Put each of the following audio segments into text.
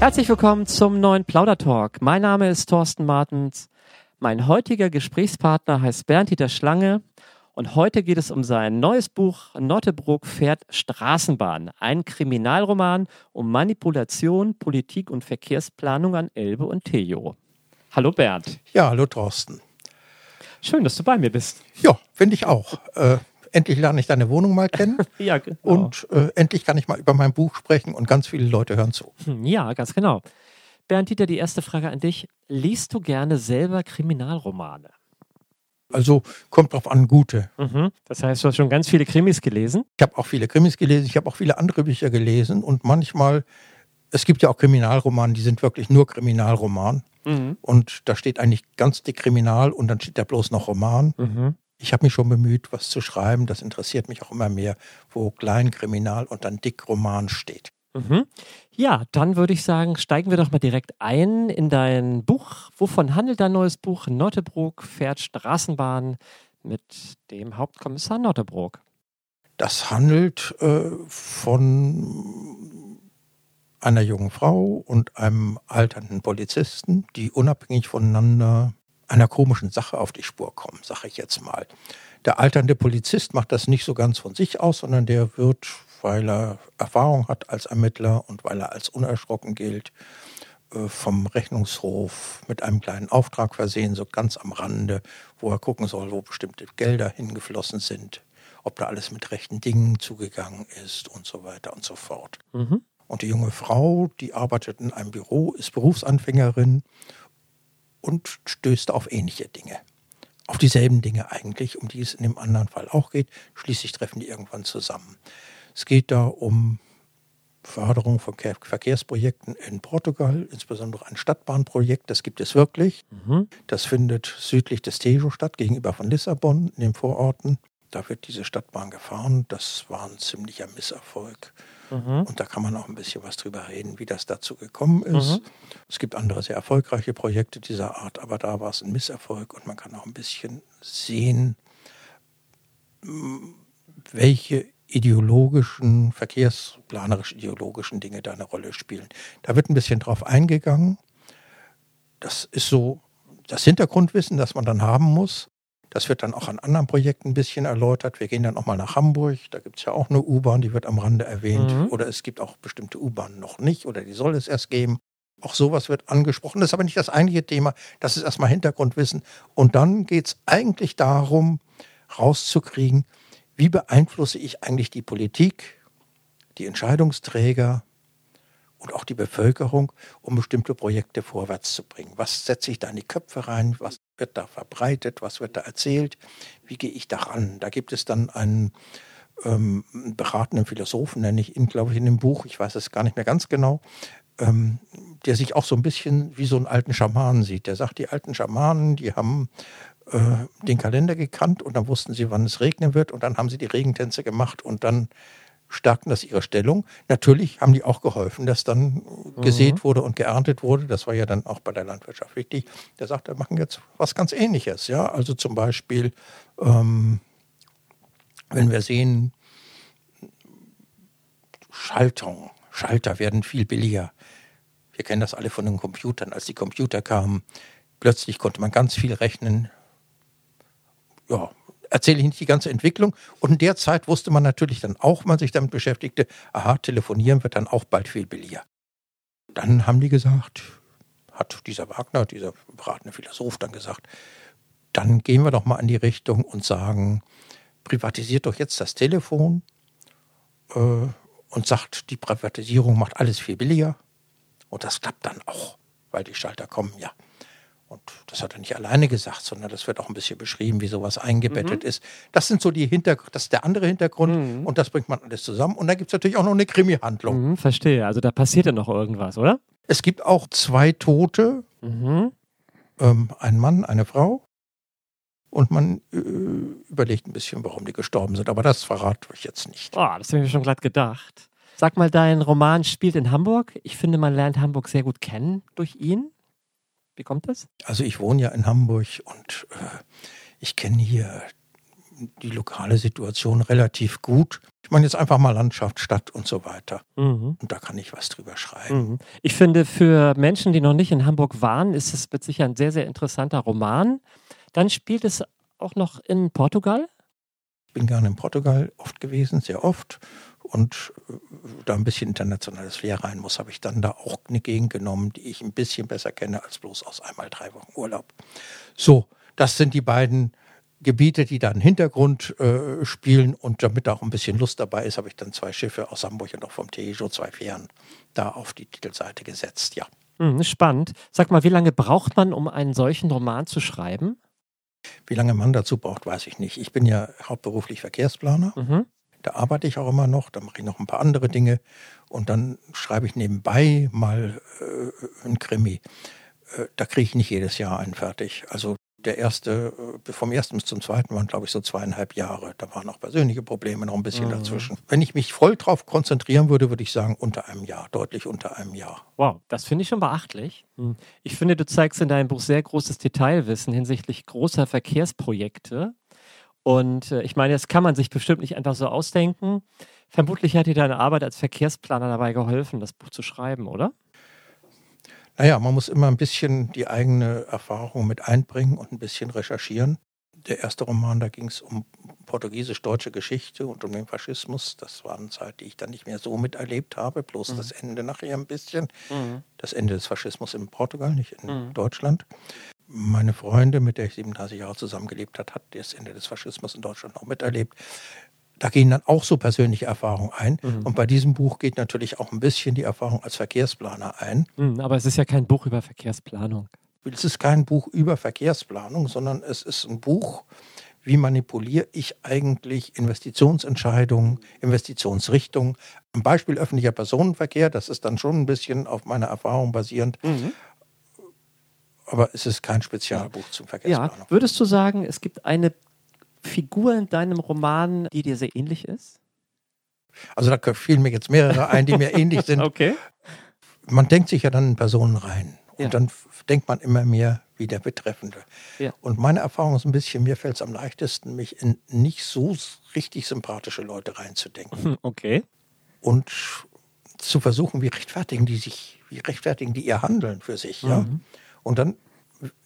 Herzlich willkommen zum neuen Plaudertalk. Mein Name ist Thorsten Martens. Mein heutiger Gesprächspartner heißt Bernd-Dieter Schlange und heute geht es um sein neues Buch Nottebrook fährt Straßenbahn, ein Kriminalroman um Manipulation, Politik und Verkehrsplanung an Elbe und Tejo. Hallo Bernd. Ja, hallo Thorsten. Schön, dass du bei mir bist. Ja, finde ich auch. Äh, endlich lerne ich deine Wohnung mal kennen. ja, genau. Und äh, endlich kann ich mal über mein Buch sprechen und ganz viele Leute hören zu. Hm, ja, ganz genau. Bernd Dieter, die erste Frage an dich. Liest du gerne selber Kriminalromane? Also kommt drauf an, gute. Mhm. Das heißt, du hast schon ganz viele Krimis gelesen? Ich habe auch viele Krimis gelesen, ich habe auch viele andere Bücher gelesen und manchmal, es gibt ja auch Kriminalromane, die sind wirklich nur Kriminalroman. Mhm. Und da steht eigentlich ganz dick Kriminal und dann steht da bloß noch Roman. Mhm. Ich habe mich schon bemüht, was zu schreiben. Das interessiert mich auch immer mehr, wo Kleinkriminal und dann dick Roman steht. Mhm. Ja, dann würde ich sagen, steigen wir doch mal direkt ein in dein Buch. Wovon handelt dein neues Buch? Nottebrook fährt Straßenbahn mit dem Hauptkommissar Nottebrook. Das handelt äh, von einer jungen Frau und einem alternden Polizisten, die unabhängig voneinander einer komischen Sache auf die Spur kommen, sage ich jetzt mal. Der alternde Polizist macht das nicht so ganz von sich aus, sondern der wird, weil er Erfahrung hat als Ermittler und weil er als unerschrocken gilt, äh, vom Rechnungshof mit einem kleinen Auftrag versehen, so ganz am Rande, wo er gucken soll, wo bestimmte Gelder hingeflossen sind, ob da alles mit rechten Dingen zugegangen ist und so weiter und so fort. Mhm. Und die junge Frau, die arbeitet in einem Büro, ist Berufsanfängerin und stößt auf ähnliche Dinge. Auf dieselben Dinge eigentlich, um die es in dem anderen Fall auch geht. Schließlich treffen die irgendwann zusammen. Es geht da um Förderung von Verkehrsprojekten in Portugal, insbesondere ein Stadtbahnprojekt, das gibt es wirklich. Mhm. Das findet südlich des Tejo statt, gegenüber von Lissabon, in den Vororten. Da wird diese Stadtbahn gefahren. Das war ein ziemlicher Misserfolg. Mhm. Und da kann man auch ein bisschen was drüber reden, wie das dazu gekommen ist. Mhm. Es gibt andere sehr erfolgreiche Projekte dieser Art, aber da war es ein Misserfolg und man kann auch ein bisschen sehen, welche ideologischen, verkehrsplanerisch-ideologischen Dinge da eine Rolle spielen. Da wird ein bisschen drauf eingegangen. Das ist so das Hintergrundwissen, das man dann haben muss. Das wird dann auch an anderen Projekten ein bisschen erläutert. Wir gehen dann auch mal nach Hamburg. Da gibt es ja auch eine U-Bahn, die wird am Rande erwähnt. Mhm. Oder es gibt auch bestimmte U-Bahnen noch nicht oder die soll es erst geben. Auch sowas wird angesprochen. Das ist aber nicht das eigentliche Thema. Das ist erstmal Hintergrundwissen. Und dann geht es eigentlich darum, rauszukriegen, wie beeinflusse ich eigentlich die Politik, die Entscheidungsträger, und auch die Bevölkerung, um bestimmte Projekte vorwärts zu bringen. Was setze ich da in die Köpfe rein? Was wird da verbreitet? Was wird da erzählt? Wie gehe ich daran? Da gibt es dann einen ähm, beratenden Philosophen, nenne ich ihn, glaube ich, in dem Buch, ich weiß es gar nicht mehr ganz genau, ähm, der sich auch so ein bisschen wie so einen alten Schamanen sieht. Der sagt, die alten Schamanen, die haben äh, den Kalender gekannt und dann wussten sie, wann es regnen wird und dann haben sie die Regentänze gemacht und dann stärkten das ihre Stellung. Natürlich haben die auch geholfen, dass dann mhm. gesät wurde und geerntet wurde. Das war ja dann auch bei der Landwirtschaft wichtig. Der sagt, wir machen jetzt was ganz Ähnliches. Ja, also zum Beispiel, ähm, wenn wir sehen, Schaltung, Schalter werden viel billiger. Wir kennen das alle von den Computern. Als die Computer kamen, plötzlich konnte man ganz viel rechnen. Ja, erzähle ich nicht die ganze Entwicklung. Und in der Zeit wusste man natürlich dann auch, man sich damit beschäftigte, aha, telefonieren wird dann auch bald viel billiger. Dann haben die gesagt, hat dieser Wagner, dieser beratende Philosoph dann gesagt, dann gehen wir doch mal in die Richtung und sagen, privatisiert doch jetzt das Telefon äh, und sagt, die Privatisierung macht alles viel billiger. Und das klappt dann auch, weil die Schalter kommen ja. Und das hat er nicht alleine gesagt, sondern das wird auch ein bisschen beschrieben, wie sowas eingebettet mhm. ist. Das sind so die Hintergründe, das ist der andere Hintergrund mhm. und das bringt man alles zusammen. Und da gibt es natürlich auch noch eine Krimi-Handlung. Mhm, verstehe. Also da passiert ja noch irgendwas, oder? Es gibt auch zwei Tote. Mhm. Ähm, ein Mann, eine Frau. Und man äh, überlegt ein bisschen, warum die gestorben sind. Aber das verrate ich jetzt nicht. Oh, das habe ich mir schon glatt gedacht. Sag mal, dein Roman spielt in Hamburg. Ich finde, man lernt Hamburg sehr gut kennen durch ihn. Wie kommt das? Also ich wohne ja in Hamburg und äh, ich kenne hier die lokale Situation relativ gut. Ich meine jetzt einfach mal Landschaft, Stadt und so weiter. Mhm. Und da kann ich was drüber schreiben. Mhm. Ich finde, für Menschen, die noch nicht in Hamburg waren, ist es mit sicher ein sehr, sehr interessanter Roman. Dann spielt es auch noch in Portugal? Bin gerne in Portugal oft gewesen, sehr oft. Und äh, da ein bisschen internationales Flair rein muss, habe ich dann da auch eine Gegend genommen, die ich ein bisschen besser kenne als bloß aus einmal drei Wochen Urlaub. So, das sind die beiden Gebiete, die da einen Hintergrund äh, spielen und damit da auch ein bisschen Lust dabei ist, habe ich dann zwei Schiffe aus Hamburg und auch vom Tejo, zwei Fähren, da auf die Titelseite gesetzt, ja. Hm, spannend. Sag mal, wie lange braucht man, um einen solchen Roman zu schreiben? Wie lange man dazu braucht, weiß ich nicht. Ich bin ja hauptberuflich Verkehrsplaner. Mhm. Da arbeite ich auch immer noch, da mache ich noch ein paar andere Dinge und dann schreibe ich nebenbei mal äh, ein Krimi. Äh, da kriege ich nicht jedes Jahr einen fertig. Also der erste, äh, vom ersten bis zum zweiten waren, glaube ich, so zweieinhalb Jahre. Da waren auch persönliche Probleme noch ein bisschen mhm. dazwischen. Wenn ich mich voll drauf konzentrieren würde, würde ich sagen, unter einem Jahr, deutlich unter einem Jahr. Wow, das finde ich schon beachtlich. Hm. Ich finde, du zeigst in deinem Buch sehr großes Detailwissen hinsichtlich großer Verkehrsprojekte. Und äh, ich meine, das kann man sich bestimmt nicht einfach so ausdenken. Vermutlich hat dir deine Arbeit als Verkehrsplaner dabei geholfen, das Buch zu schreiben, oder? Naja, man muss immer ein bisschen die eigene Erfahrung mit einbringen und ein bisschen recherchieren. Der erste Roman, da ging es um portugiesisch-deutsche Geschichte und um den Faschismus. Das war eine Zeit, die ich dann nicht mehr so miterlebt habe, bloß mhm. das Ende nachher ein bisschen. Mhm. Das Ende des Faschismus in Portugal, nicht in mhm. Deutschland. Meine Freundin, mit der ich 37 Jahre zusammengelebt habe, hat das Ende des Faschismus in Deutschland noch miterlebt da gehen dann auch so persönliche Erfahrungen ein. Mhm. Und bei diesem Buch geht natürlich auch ein bisschen die Erfahrung als Verkehrsplaner ein. Mhm, aber es ist ja kein Buch über Verkehrsplanung. Es ist kein Buch über Verkehrsplanung, sondern es ist ein Buch, wie manipuliere ich eigentlich Investitionsentscheidungen, Investitionsrichtungen. Am Beispiel öffentlicher Personenverkehr, das ist dann schon ein bisschen auf meiner Erfahrung basierend. Mhm. Aber es ist kein Spezialbuch zum Verkehrsplanung. Ja, würdest du sagen, es gibt eine Figur in deinem Roman, die dir sehr ähnlich ist? Also da fielen mir jetzt mehrere ein, die mir ähnlich sind. Okay. Man denkt sich ja dann in Personen rein. Und ja. dann denkt man immer mehr wie der Betreffende. Ja. Und meine Erfahrung ist ein bisschen, mir fällt es am leichtesten, mich in nicht so richtig sympathische Leute reinzudenken. Okay. Und zu versuchen, wie rechtfertigen die sich, wie rechtfertigen die ihr Handeln für sich, mhm. ja. Und dann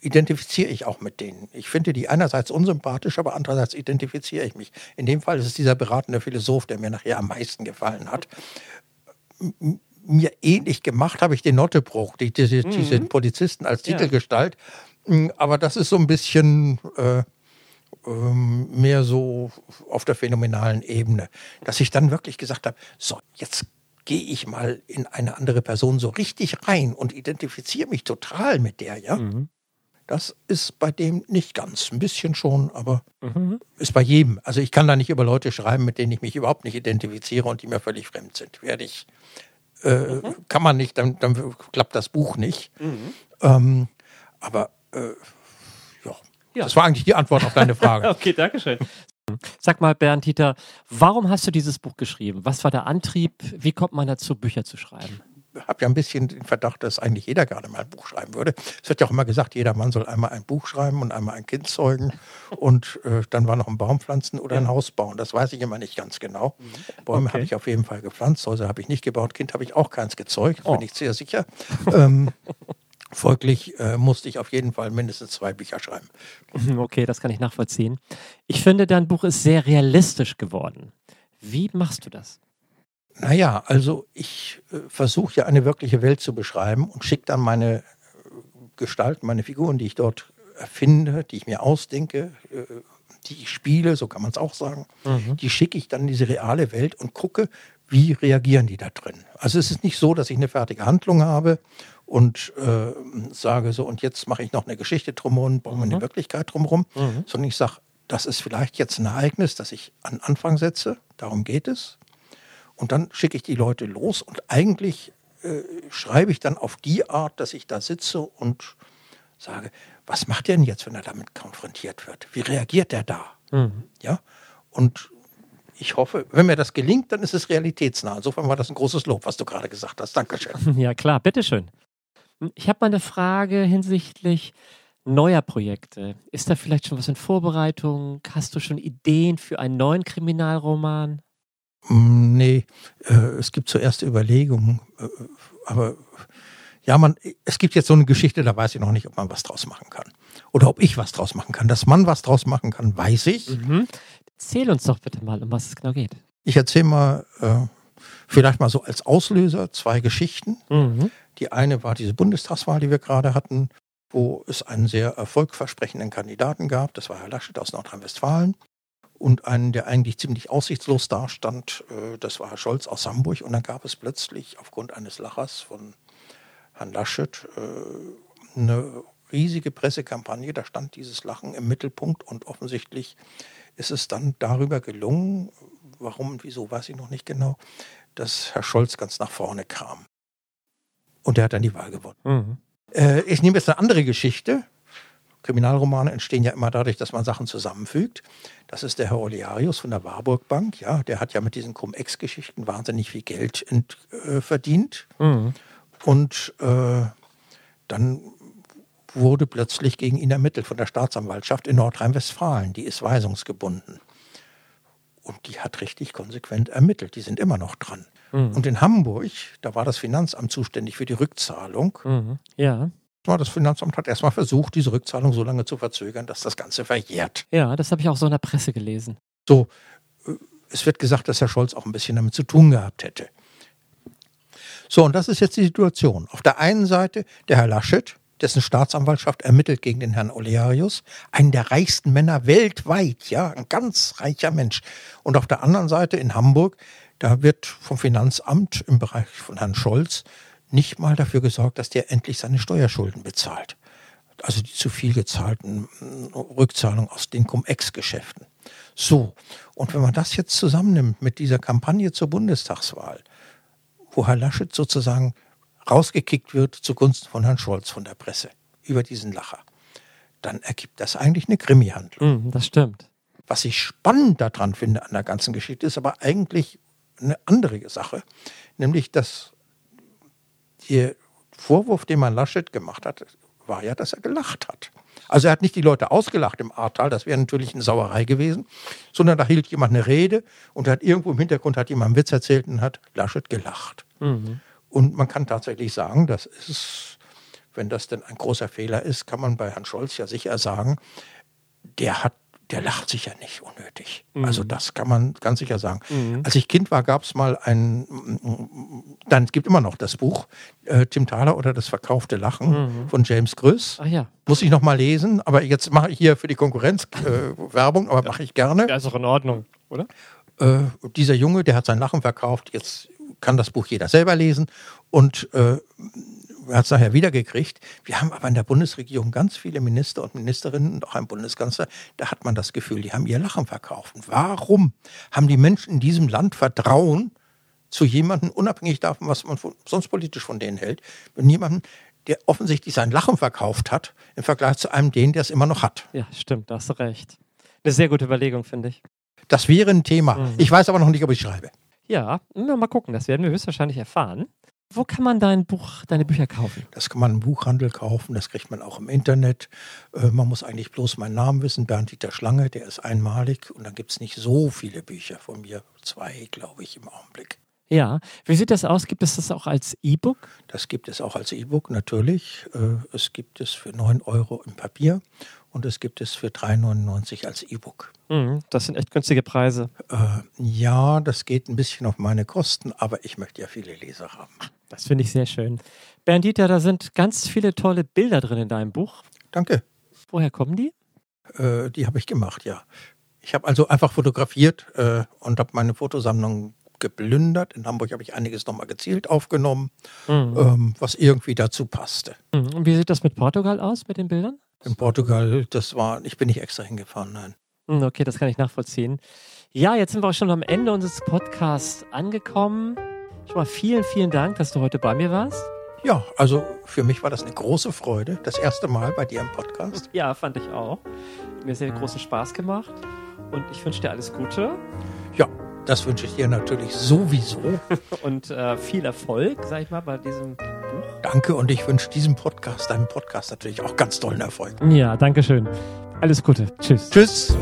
identifiziere ich auch mit denen. Ich finde die einerseits unsympathisch, aber andererseits identifiziere ich mich. In dem Fall ist es dieser beratende Philosoph, der mir nachher am meisten gefallen hat. Mir ähnlich gemacht habe ich den Nottebruch, die, diese, mhm. diese Polizisten als Titelgestalt. Ja. Aber das ist so ein bisschen äh, ähm, mehr so auf der phänomenalen Ebene, dass ich dann wirklich gesagt habe, so, jetzt gehe ich mal in eine andere Person so richtig rein und identifiziere mich total mit der, ja. Mhm. Das ist bei dem nicht ganz. Ein bisschen schon, aber mhm. ist bei jedem. Also ich kann da nicht über Leute schreiben, mit denen ich mich überhaupt nicht identifiziere und die mir völlig fremd sind. Werde ich, äh, mhm. kann man nicht, dann, dann, klappt das Buch nicht. Mhm. Ähm, aber äh, ja. ja, das war eigentlich die Antwort auf deine Frage. okay, danke schön. Sag mal, Bernd Dieter, warum hast du dieses Buch geschrieben? Was war der Antrieb? Wie kommt man dazu, Bücher zu schreiben? Habe ja ein bisschen den Verdacht, dass eigentlich jeder gerne mal ein Buch schreiben würde. Es wird ja auch immer gesagt, jeder Mann soll einmal ein Buch schreiben und einmal ein Kind zeugen und äh, dann war noch ein Baum pflanzen oder ein Haus bauen. Das weiß ich immer nicht ganz genau. Mhm. Bäume okay. habe ich auf jeden Fall gepflanzt, Häuser habe ich nicht gebaut, Kind habe ich auch keins gezeugt, oh. bin ich sehr sicher. ähm, Folglich äh, musste ich auf jeden Fall mindestens zwei Bücher schreiben. Okay, das kann ich nachvollziehen. Ich finde, dein Buch ist sehr realistisch geworden. Wie machst du das? Naja, also ich äh, versuche ja eine wirkliche Welt zu beschreiben und schicke dann meine äh, Gestalten, meine Figuren, die ich dort erfinde, die ich mir ausdenke, äh, die ich spiele, so kann man es auch sagen, mhm. die schicke ich dann in diese reale Welt und gucke, wie reagieren die da drin. Also es ist nicht so, dass ich eine fertige Handlung habe und äh, sage so, und jetzt mache ich noch eine Geschichte drumherum, baue mhm. eine Wirklichkeit drumherum, mhm. sondern ich sage, das ist vielleicht jetzt ein Ereignis, das ich an Anfang setze, darum geht es. Und dann schicke ich die Leute los und eigentlich äh, schreibe ich dann auf die Art, dass ich da sitze und sage, was macht er denn jetzt, wenn er damit konfrontiert wird? Wie reagiert er da? Mhm. Ja, und ich hoffe, wenn mir das gelingt, dann ist es realitätsnah. Insofern war das ein großes Lob, was du gerade gesagt hast. Dankeschön. Ja, klar, bitteschön. Ich habe mal eine Frage hinsichtlich neuer Projekte? Ist da vielleicht schon was in Vorbereitung? Hast du schon Ideen für einen neuen Kriminalroman? Mm, nee, äh, es gibt zuerst Überlegungen, äh, aber ja, man, es gibt jetzt so eine Geschichte, da weiß ich noch nicht, ob man was draus machen kann. Oder ob ich was draus machen kann. Dass man was draus machen kann, weiß ich. Mhm. Erzähl uns doch bitte mal, um was es genau geht. Ich erzähle mal, äh, vielleicht mal so als Auslöser zwei Geschichten. Mhm. Die eine war diese Bundestagswahl, die wir gerade hatten, wo es einen sehr erfolgversprechenden Kandidaten gab. Das war Herr Laschet aus Nordrhein-Westfalen. Und einen, der eigentlich ziemlich aussichtslos dastand, äh, das war Herr Scholz aus Hamburg. Und dann gab es plötzlich aufgrund eines Lachers von Herrn Laschet äh, eine riesige Pressekampagne. Da stand dieses Lachen im Mittelpunkt und offensichtlich ist es dann darüber gelungen, warum und wieso weiß ich noch nicht genau, dass Herr Scholz ganz nach vorne kam. Und er hat dann die Wahl gewonnen. Mhm. Äh, ich nehme jetzt eine andere Geschichte. Kriminalromane entstehen ja immer dadurch, dass man Sachen zusammenfügt. Das ist der Herr Olearius von der Warburg Bank. Ja, der hat ja mit diesen Cum-Ex-Geschichten wahnsinnig viel Geld ent, äh, verdient. Mhm. Und äh, dann wurde plötzlich gegen ihn ermittelt von der Staatsanwaltschaft in Nordrhein-Westfalen. Die ist weisungsgebunden. Und die hat richtig konsequent ermittelt. Die sind immer noch dran. Mhm. Und in Hamburg, da war das Finanzamt zuständig für die Rückzahlung. Mhm. Ja. Das Finanzamt hat erstmal versucht, diese Rückzahlung so lange zu verzögern, dass das Ganze verjährt. Ja, das habe ich auch so in der Presse gelesen. So, äh, es wird gesagt, dass Herr Scholz auch ein bisschen damit zu tun gehabt hätte. So, und das ist jetzt die Situation. Auf der einen Seite der Herr Laschet, dessen Staatsanwaltschaft ermittelt gegen den Herrn Olearius, einen der reichsten Männer weltweit, ja, ein ganz reicher Mensch. Und auf der anderen Seite in Hamburg, da wird vom Finanzamt im Bereich von Herrn Scholz nicht mal dafür gesorgt, dass der endlich seine Steuerschulden bezahlt. Also die zu viel gezahlten mm, Rückzahlungen aus den Cum-Ex-Geschäften. So, und wenn man das jetzt zusammennimmt mit dieser Kampagne zur Bundestagswahl, wo Herr Laschet sozusagen rausgekickt wird zugunsten von Herrn Scholz von der Presse über diesen Lacher, dann ergibt das eigentlich eine Krimi-Handlung. Mhm, das stimmt. Was ich spannend daran finde an der ganzen Geschichte, ist aber eigentlich eine andere Sache, nämlich dass der Vorwurf, den man Laschet gemacht hat, war ja, dass er gelacht hat. Also er hat nicht die Leute ausgelacht im Ahrtal, das wäre natürlich eine Sauerei gewesen, sondern da hielt jemand eine Rede und hat irgendwo im Hintergrund hat jemand einen Witz erzählt und hat Laschet gelacht. Mhm. Und man kann tatsächlich sagen, das ist, wenn das denn ein großer Fehler ist, kann man bei Herrn Scholz ja sicher sagen, der hat der lacht sicher nicht unnötig. Mhm. Also das kann man ganz sicher sagen. Mhm. Als ich Kind war, gab es mal ein, dann gibt immer noch das Buch äh, Tim Thaler oder das verkaufte Lachen Mhm. von James. Ach ja. Muss ich noch mal lesen, aber jetzt mache ich hier für die Konkurrenz äh, Werbung, aber mache ich gerne. Ja, ist auch in Ordnung, oder? Äh, dieser Junge, der hat sein Lachen verkauft, jetzt kann das Buch jeder selber lesen und äh, hat es nachher wiedergekriegt. Wir haben aber in der Bundesregierung ganz viele Minister und Ministerinnen und auch einen Bundeskanzler, da hat man das Gefühl, die haben ihr Lachen verkauft. Und warum haben die Menschen in diesem Land Vertrauen zu jemandem, unabhängig davon, was man von, sonst politisch von denen hält, wenn jemanden, der offensichtlich sein Lachen verkauft hat, im Vergleich zu einem den, der es immer noch hat. Ja, stimmt, da hast du recht. Eine sehr gute Überlegung, finde ich. Das wäre ein Thema. Mhm. Ich weiß aber noch nicht, ob ich schreibe. Ja, na, mal gucken, das werden wir höchstwahrscheinlich erfahren. Wo kann man dein Buch, deine Bücher kaufen? Das kann man im Buchhandel kaufen, das kriegt man auch im Internet. Äh, man muss eigentlich bloß meinen Namen wissen, Bernd-Dieter Schlange, der ist einmalig. Und dann gibt es nicht so viele Bücher von mir, zwei, glaube ich, im Augenblick. Ja, wie sieht das aus? Gibt es das auch als E-Book? Das gibt es auch als E-Book natürlich. Äh, Es gibt es für 9 Euro im Papier und es gibt es für 3,99 als E-Book. Mhm, das sind echt günstige Preise. Äh, Ja, das geht ein bisschen auf meine Kosten, aber ich möchte ja viele Leser haben. Das finde ich sehr schön. Bernd Dieter, da sind ganz viele tolle Bilder drin in deinem Buch. Danke. Woher kommen die? Äh, die habe ich gemacht, ja. Ich habe also einfach fotografiert äh, und habe meine Fotosammlung geplündert. In Hamburg habe ich einiges nochmal gezielt aufgenommen, Mhm. ähm, was irgendwie dazu passte. Mhm. Und wie sieht das mit Portugal aus, mit den Bildern? In Portugal, das war, ich bin nicht extra hingefahren, nein. Hm, Okay, das kann ich nachvollziehen. Ja, jetzt sind wir auch schon am Ende unseres Podcasts angekommen. Schon mal vielen, vielen Dank, dass du heute bei mir warst. Ja, also für mich war das eine große Freude. Das erste Mal bei dir im Podcast. Ja, fand ich auch. Mir sehr großen Spaß gemacht. Und ich wünsche dir alles Gute Ja, das wünsche ich dir natürlich sowieso. und äh, viel Erfolg, sag ich mal, bei diesem Buch. Danke und ich wünsche diesem Podcast, deinem Podcast natürlich auch ganz tollen Erfolg. Ja, danke schön. Alles Gute. Tschüss. Tschüss.